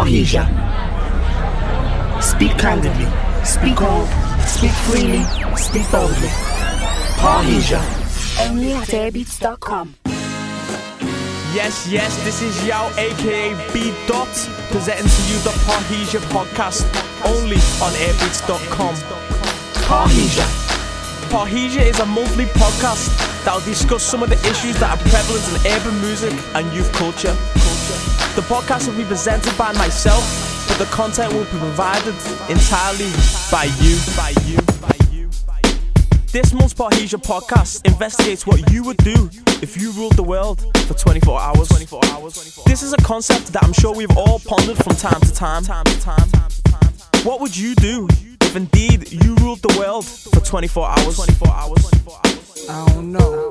Parrhesia. Speak candidly, speak all, speak freely, speak boldly. Parrhesia. Only at airbeats.com. Yes, yes, this is Yao, aka B Dot, presenting to you the Parrhesia podcast, only on airbeats.com. Parrhesia. Parrhesia is a monthly podcast that will discuss some of the issues that are prevalent in urban music and youth culture. The podcast will be presented by myself, but the content will be provided entirely by you. By you. This month's Parrhesia podcast investigates what you would do if you ruled the world for 24 hours. 24 hours. This is a concept that I'm sure we've all pondered from time, to time. What would you do if indeed you ruled the world for 24 hours? 24 hours. I don't know.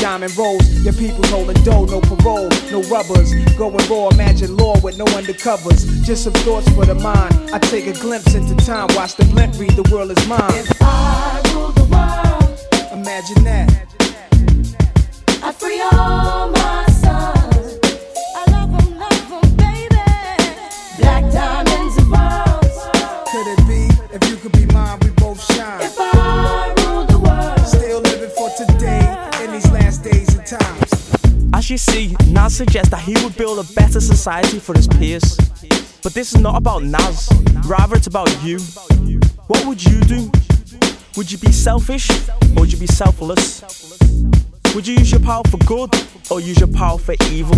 diamond rolls. Your people's holding dough, no parole, no rubbers. Going raw, imagine law with no undercovers. Just some thoughts for the mind. I take a glimpse into time, watch the blimp read, the world is mine. If I rule the world, Imagine that. I'd free all my sons. I love 'em, love 'em, baby. Black diamonds and pearls. Could it be? If you could be mine, we both shine. You see, Nas suggests that he would build a better society for his peers. But this is not about Nas, rather, it's about you. What would you do? Would you be selfish or would you be selfless? Would you use your power for good or use your power for evil?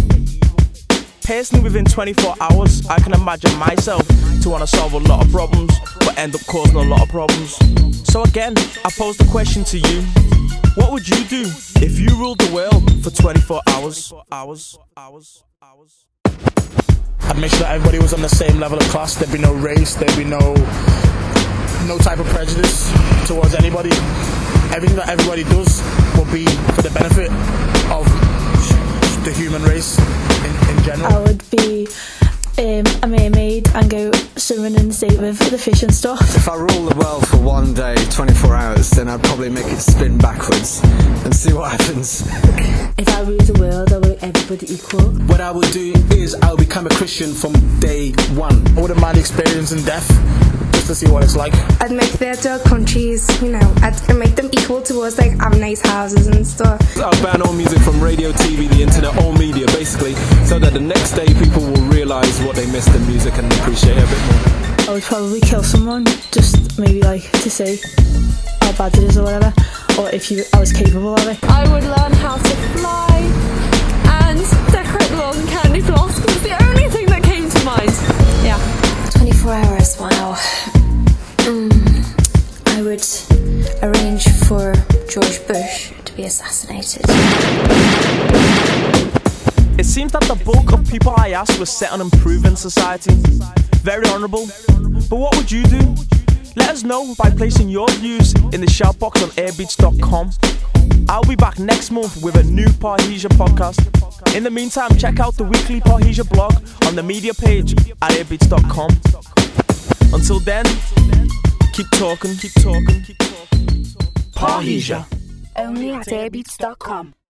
Personally, within 24 hours, I can imagine myself to want to solve a lot of problems, but end up causing a lot of problems. So, again, I pose the question to you What would you do if you ruled the world for 24 hours? Hours, hours, hours. I'd make sure that everybody was on the same level of class. There'd be no race. There'd be no no type of prejudice towards anybody. Everything that everybody does will be for the benefit of the human race in, in general. I would be um, a mermaid and go swimming in the sea with the fish and stuff. If I rule the world for one day, 24 hours, then I'd probably make it spin backwards and see what happens. If I ruled the world, I would make everybody equal. What I would do is I would become a Christian from day one. I wouldn't mind experiencing death just to see what it's like. I'd make their third world countries, you know, I'd make them equal to us, like have nice houses and stuff. I'll ban all music from radio, TV, the internet, all media basically, so that the next day people will realise what they missed in music and appreciate it a bit more. I would probably kill someone, just maybe like to see how bad it is or whatever, or if you I was capable of it. I would learn how to fly and decorate the world in candy floss be assassinated. It seems that the bulk of people I asked were set on improving society. Very honourable. But what would you do? Let us know by placing your views in the shout box on airbeats.com. I'll be back next month with a new Parrhesia podcast. In the meantime, check out the weekly Parrhesia blog on the media page at airbeats.com. Until then, keep talking, keep talking, keep talking. Parrhesia. Only at airbeats.com.